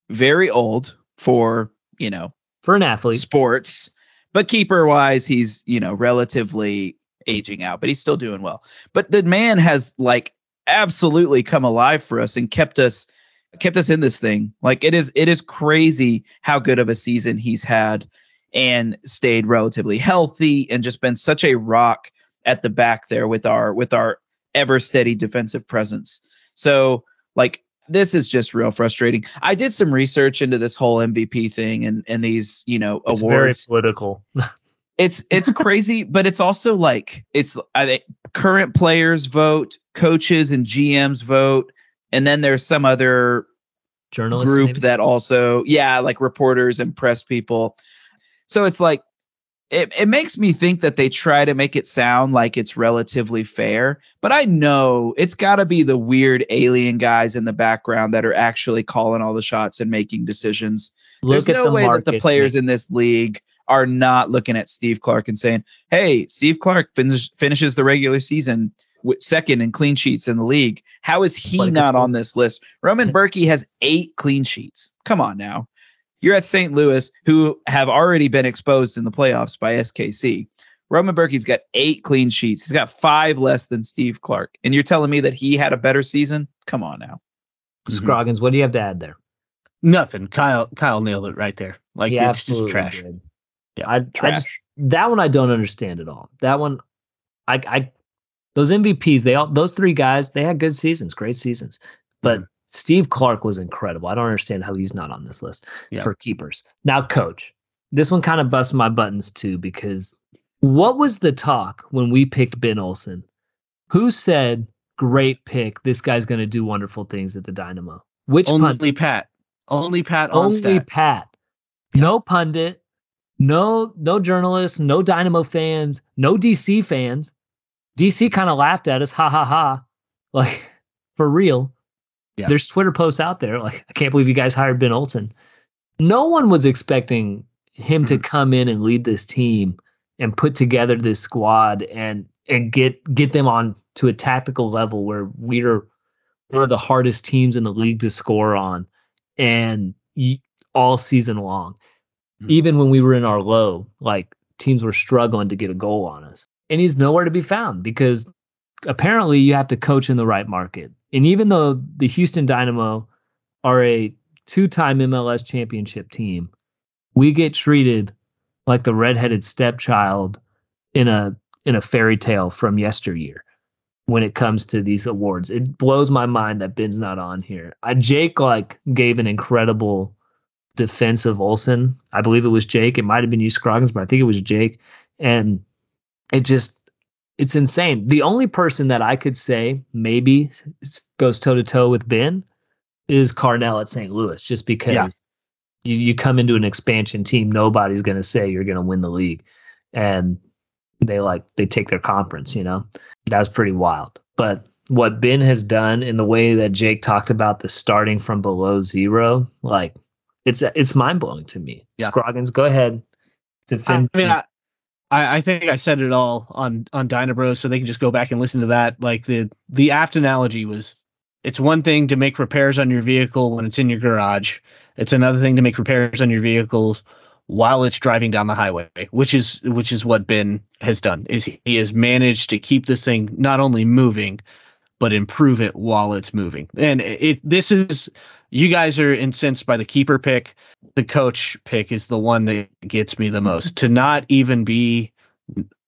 very old for you know For an athlete, sports. But keeper wise, he's, you know, relatively aging out, but he's still doing well. But the man has like absolutely come alive for us and kept us kept us in this thing. Like it is it is crazy how good of a season he's had and stayed relatively healthy and just been such a rock at the back there with our with our ever steady defensive presence. So like this is just real frustrating. I did some research into this whole MVP thing and and these, you know, it's very awards. political. (laughs) It's it's (laughs) crazy, but it's also like it's I think current players vote, coaches and GMs vote, and then there's some other Journalists group maybe? that also yeah like reporters and press people so it's like it, it makes me think that they try to make it sound like it's relatively fair but i know it's got to be the weird alien guys in the background that are actually calling all the shots and making decisions Look there's no the way that the players man. in this league are not looking at steve clark and saying hey steve clark finish, finishes the regular season with second in clean sheets in the league how is he But it gets not on this list roman Yeah. Bürki has eight clean sheets come on now you're at st louis who have already been exposed in the playoffs by skc roman Bürki's got eight clean sheets he's got five less than steve clark and you're telling me that he had a better season come on now mm-hmm. Scroggins, what do you have to add there? Nothing. Kyle Kyle nailed it right there. Like He it's just trash. did. Yeah, I, I just that one I don't understand at all. That one, I, I, those MVPs, they all those three guys, they had good seasons, great seasons. But Mhm. Steve Clark was incredible. I don't understand how he's not on this list Yeah. for keepers. Now, coach, this one kind of busts my buttons too because what was the talk when we picked Ben Olsen? Who said, "Great pick. This guy's going to do wonderful things at the Dynamo"? Which pundit? Only Pat. Only Pat only stat. Pat. No pundit, no no journalists, no Dynamo fans, no DC fans. DC kind of laughed at us, ha ha ha, (laughs) like for real. Yeah. There's Twitter posts out there like, I can't believe you guys hired Ben Olsen. No one was expecting him to mm-hmm. come in and lead this team and put together this squad and and get get them on to a tactical level where we're one of the hardest teams in the league to score on and all season long Mhm. even when we were in our low like teams were struggling to get a goal on us and he's nowhere to be found because apparently you have to coach in the right market and even though the Houston Dynamo are a two-time MLS championship team we get treated like the redheaded stepchild in a in a fairy tale from yesteryear when it comes to these awards. It blows my mind that Ben's not on here. I, Jake like gave an incredible defense of Olsen. I believe it was Jake. It might have been you Scroggins, but I think it was Jake. And it just it's insane. The only person that I could say maybe goes toe to toe with Ben is Carnell at St. Louis, just because Yeah. you, you come into an expansion team, nobody's gonna say you're gonna win the league. And they like they take their conference, you know. That was pretty wild. But what Ben has done in the way that Jake talked about the starting from below zero, like it's it's mind blowing to me. Yeah. Scroggins, go ahead. I Defend. mean. I, I I think I said it all on on Dynabros, so they can just go back and listen to that. Like the the apt analogy was, it's one thing to make repairs on your vehicle when it's in your garage. It's another thing to make repairs on your vehicles while it's driving down the highway, which is which is what Ben has done. Is he, he has managed to keep this thing not only moving, but improve it while it's moving. And it this is you guys are incensed by the keeper pick. The coach pick is the one that gets me the (laughs) most. To not even be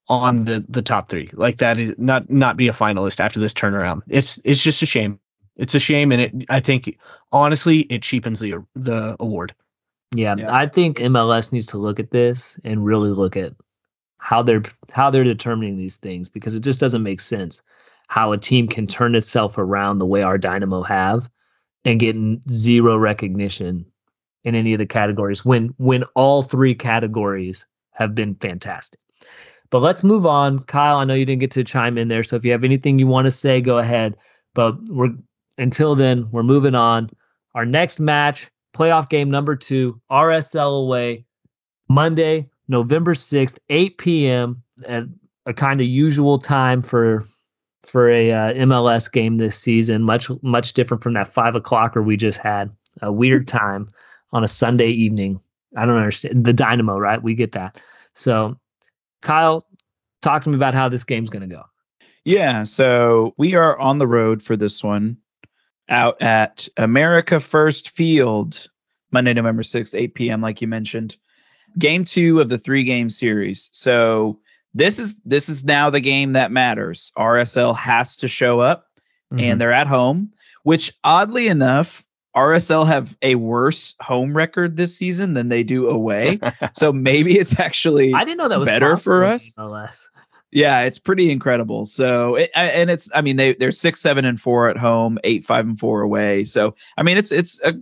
on the the top three like that is not not be a finalist after this turnaround. It's it's just a shame. It's a shame and it i think honestly it cheapens the the award. Yeah, Yeah. I think MLS needs to look at this and really look at how they're how they're determining these things because it just doesn't make sense how a team can turn itself around the way our Dynamo have and get n- zero recognition in any of the categories when when all three categories have been fantastic. But let's move on. Kyle, I know you didn't get to chime in there, so if you have anything you want to say, go ahead. But we're until then, we're moving on. Our next match, playoff game number two, RSL away, Monday, November 6th, 8 p.m. at a kind of usual time for for a uh, MLS game this season. Much much different from that five o'clocker we just had. A weird (laughs) time on a Sunday evening. I don't understand the Dynamo, right? We get that. So, Kyle, talk to me about how this game's going to go. Yeah, so we are on the road for this one out at America First Field, Monday, November 6th, 8 p.m., like you mentioned. Game two of the three game series. So this is this is now the game that matters. RSL has to show up Mm-hmm. and they're at home, which oddly enough, RSL have a worse home record this season than they do away. (laughs) so maybe it's actually I didn't know that was better for possible in us. Yeah, it's pretty incredible. So, it, and it's, I mean, they they're six, seven, and four at home, eight, five, and four away. So, I mean, it's it's a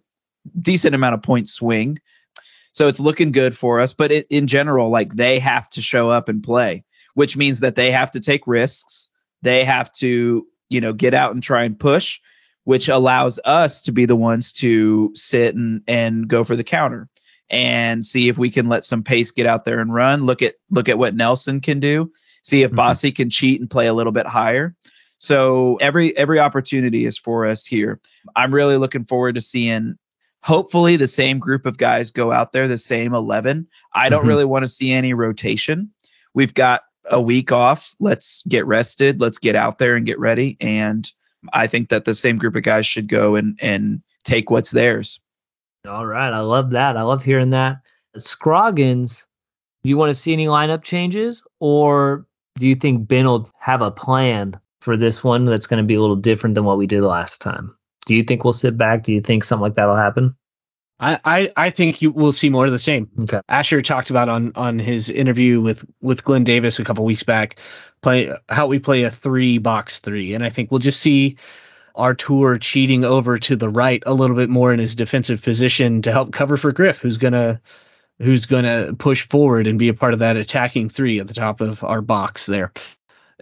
decent amount of point swing. So it's looking good for us. But it, in general, like they have to show up and play, which means that they have to take risks. They have to, you know, get out and try and push, which allows us to be the ones to sit and and go for the counter and see if we can let some pace get out there and run. Look at look at what Nelson can do. See if Mhm. Bassi can cheat and play a little bit higher. So every every opportunity is for us here. I'm really looking forward to seeing hopefully the same group of guys go out there, the same 11. I don't Mhm. really want to see any rotation. We've got a week off. Let's get rested. Let's get out there and get ready. And I think that the same group of guys should go and and take what's theirs. All right. I love that. I love hearing that. Scroggins, do you want to see any lineup changes or do you think Ben will have a plan for this one that's going to be a little different than what we did last time? Do you think we'll sit back? Do you think something like that will happen? I, I i think you will see more of the same Okay. asher talked about on on his interview with with glenn davis a couple weeks back play how we play a three box three and i think we'll just see Artur cheating over to the right a little bit more in his defensive position to help cover for Griff, who's gonna who's gonna push forward and be a part of that attacking three at the top of our box there.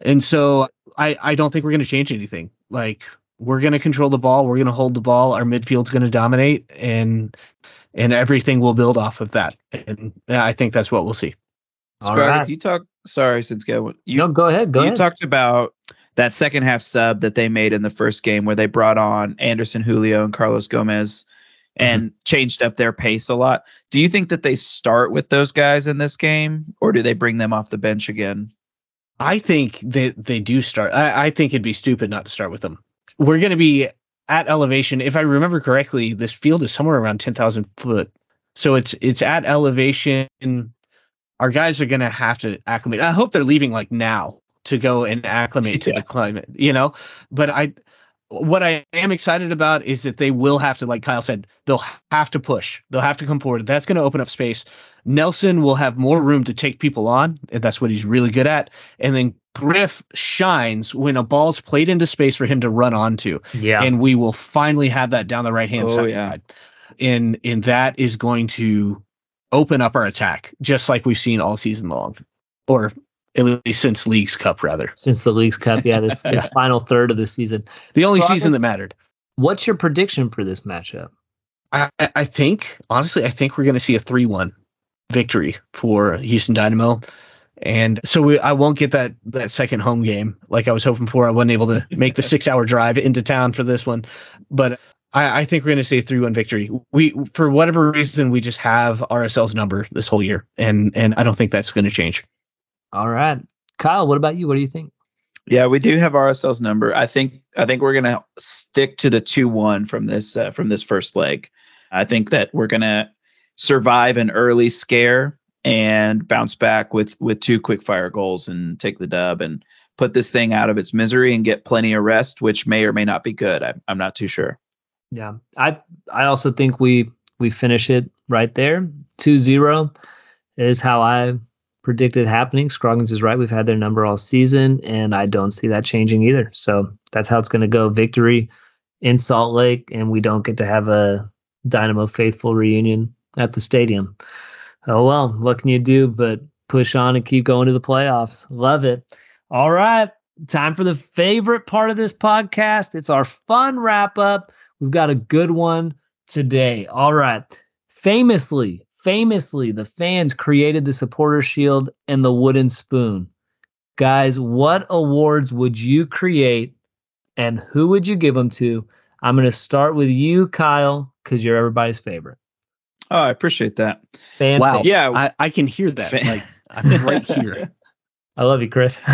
And so I, I don't think we're going to change anything. Like we're going to control the ball. We're going to hold the ball. Our midfield's going to dominate and, and everything will build off of that. And I think that's what we'll see. All right. you talk. Sorry, since go. You no, go ahead. Go ahead. you ahead. talked about that second half sub that they made in the first game where they brought on Anderson Julio and Carlos Gomez and mm-hmm. changed up their pace a lot. Do you think that they start with those guys in this game or do they bring them off the bench again? I think that they do start. I, I think it'd be stupid not to start with them. We're going to be at elevation. If I remember correctly, this field is somewhere around 10,000 foot. So it's it's at elevation. Our guys are going to have to acclimate. I hope they're leaving like now to go and acclimate to the climate, you know? But I what I am excited about is that they will have to, like Kyle said, they'll have to push. They'll have to come forward. That's going to open up space. Nelson will have more room to take people on, and that's what he's really good at. And then Griff shines when a ball's played into space for him to run onto, yeah. and we will finally have that down the right hand Oh, side. yeah. And and that is going to open up our attack, just like we've seen all season long, or at least since League's Cup, rather. Since the League's Cup, yeah, this, this (laughs) final third of the season. The only Scroggins? season that mattered. What's your prediction for this matchup? I, I- I think honestly, I think we're going to see a three-one victory for Houston Dynamo, and so we, I won't get that that second home game like I was hoping for. I wasn't able to (laughs) make the six-hour drive into town for this one, but I, I think we're going to see a three-one victory. We, for whatever reason, we just have RSL's number this whole year, and and I don't think that's going to change. All right. Kyle, what about you? What do you think? Yeah, we do have RSL's number. I think I think we're gonna stick to the two one from this uh, from this first leg. I think that we're gonna survive an early scare and bounce back with with two quick fire goals and take the dub and put this thing out of its misery and get plenty of rest, which may or may not be good. I'm I'm not too sure. Yeah. I I also think we we finish it right there. 2-0 is how I predicted happening. Scroggins is right. We've had their number all season, and I don't see that changing either. So that's how it's going to go. Victory in Salt Lake, and we don't get to have a Dynamo faithful reunion at the stadium. Oh well, what can you do but push on and keep going to the playoffs? Love it. All right, time for the favorite part of this podcast. It's our fun wrap up. We've got a good one today. All right. Famously, famously, the fans created the supporter shield and the wooden spoon. Guys, what awards would you create and who would you give them to? I'm going to start with you, Kyle, because you're everybody's favorite. Oh, I appreciate that. Fan Wow. favorite. Yeah, I, I can hear that. Fa- Like I'm (laughs) right here. I love you, Chris. (laughs)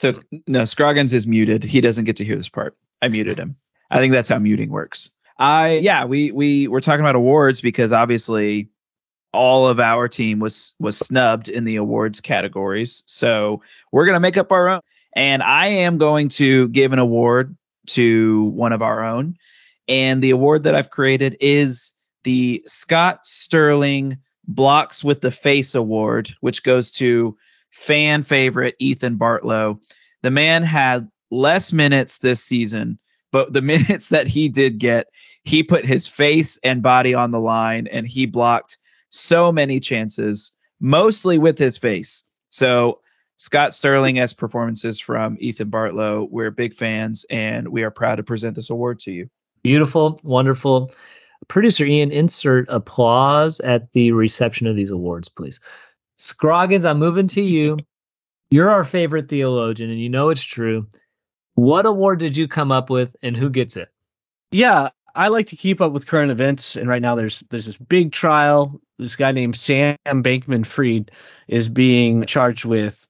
So no, Scroggins is muted. He doesn't get to hear this part. I muted him. I think that's how muting works. I yeah, we we we're talking about awards because obviously all of our team was was snubbed in the awards categories. So we're gonna make up our own. And I am going to give an award to one of our own. And the award that I've created is the Scott Sterling Blocks with the Face Award, which goes to fan favorite Ethan Bartlow. The man had less minutes this season, but the (laughs) minutes that he did get, he put his face and body on the line and he blocked so many chances, mostly with his face. So, Scott Sterling as performances from Ethan Bartlow. We're big fans and we are proud to present this award to you. Beautiful, wonderful. Producer Ian, insert applause at the reception of these awards, please. Scroggins, I'm moving to you. You're our favorite theologian, and you know it's true. What award did you come up with, and who gets it? Yeah, I like to keep up with current events, and right now there's there's this big trial. This guy named Sam Bankman Fried is being charged with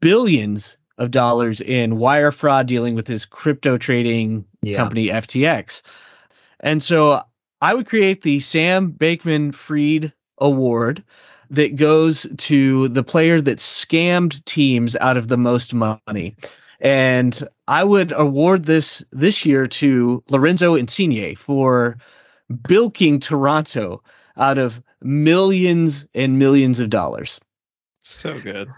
billions of dollars in wire fraud dealing with his crypto trading Yeah. company FTX. And so I would create the Sam Bankman Fried Award that goes to the player that scammed teams out of the most money. And I would award this this year to Lorenzo Insigne for bilking Toronto out of millions and millions of dollars. So good.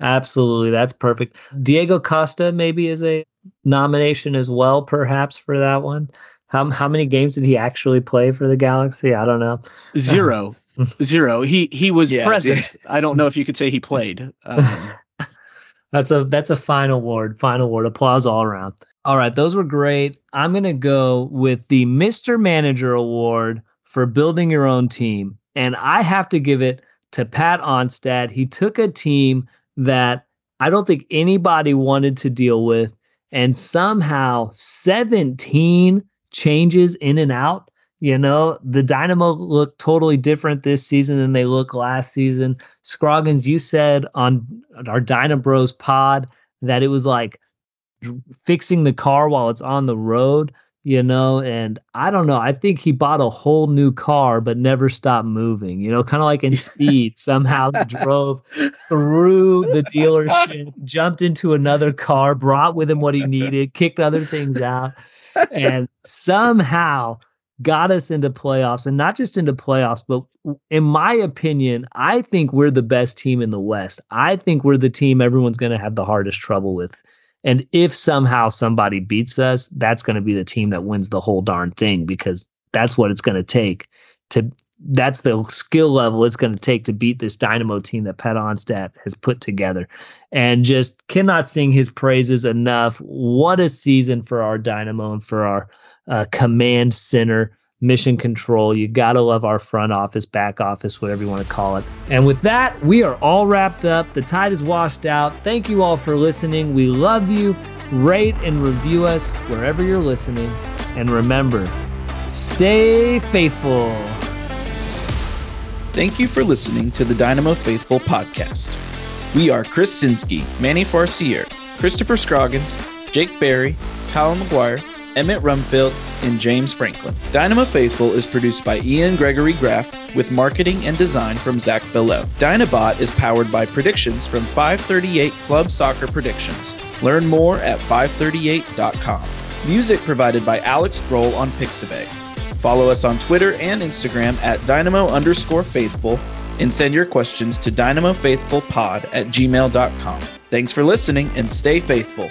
Absolutely, that's perfect. Diego Costa maybe is a nomination as well, perhaps for that one. How how many games did he actually play for the Galaxy? I don't know. Zero. (laughs) Zero. He he was Yeah, present. I don't know if you could say he played. Um, (laughs) That's a that's a fine award. Fine award. Applause all around. All right, those were great. I'm gonna go with the Mr. Manager Award for building your own team, and I have to give it to Pat Onstad. He took a team that I don't think anybody wanted to deal with, and somehow 17 changes in and out. You know, the Dynamo look totally different this season than they looked last season. Scroggins, you said on our Dyna Bros pod that it was like fixing the car while it's on the road, you know, and I don't know. I think he bought a whole new car but never stopped moving, you know, kind of like in speed, somehow drove (laughs) through the dealership, jumped into another car, brought with him what he needed, kicked other things out, and somehow got us into playoffs and not just into playoffs, but in my opinion, I think we're the best team in the West. I think we're the team everyone's going to have the hardest trouble with. And if somehow somebody beats us, that's going to be the team that wins the whole darn thing because that's what it's going to take to that's the skill level it's going to take to beat this Dynamo team that Pat Onstad has put together. And just cannot sing his praises enough. What a season for our Dynamo and for our uh, command center mission control. You got to love our front office, back office, whatever you want to call it. And with that, we are all wrapped up. The tide is washed out. Thank you all for listening. We love you. Rate and review us wherever you're listening. And remember, stay faithful. Thank you for listening to the Dynamo Faithful podcast. We are Chris Sinski, Manny Farcier, Krystopher Scroggins, Jake Barry, Kyle McGuire, Emmett Rumfield, and James Franklin. Dynamo Faithful is produced by Ian Gregory Graff with marketing and design from Zach Bellot. Dynabot is powered by predictions from 538 Club Soccer Predictions. Learn more at 538.com. Music provided by Alex Grohl on Pixabay. Follow us on Twitter and Instagram at dynamo underscore faithful and send your questions to dynamofaithfulpod at gmail.com. Thanks for listening and stay faithful.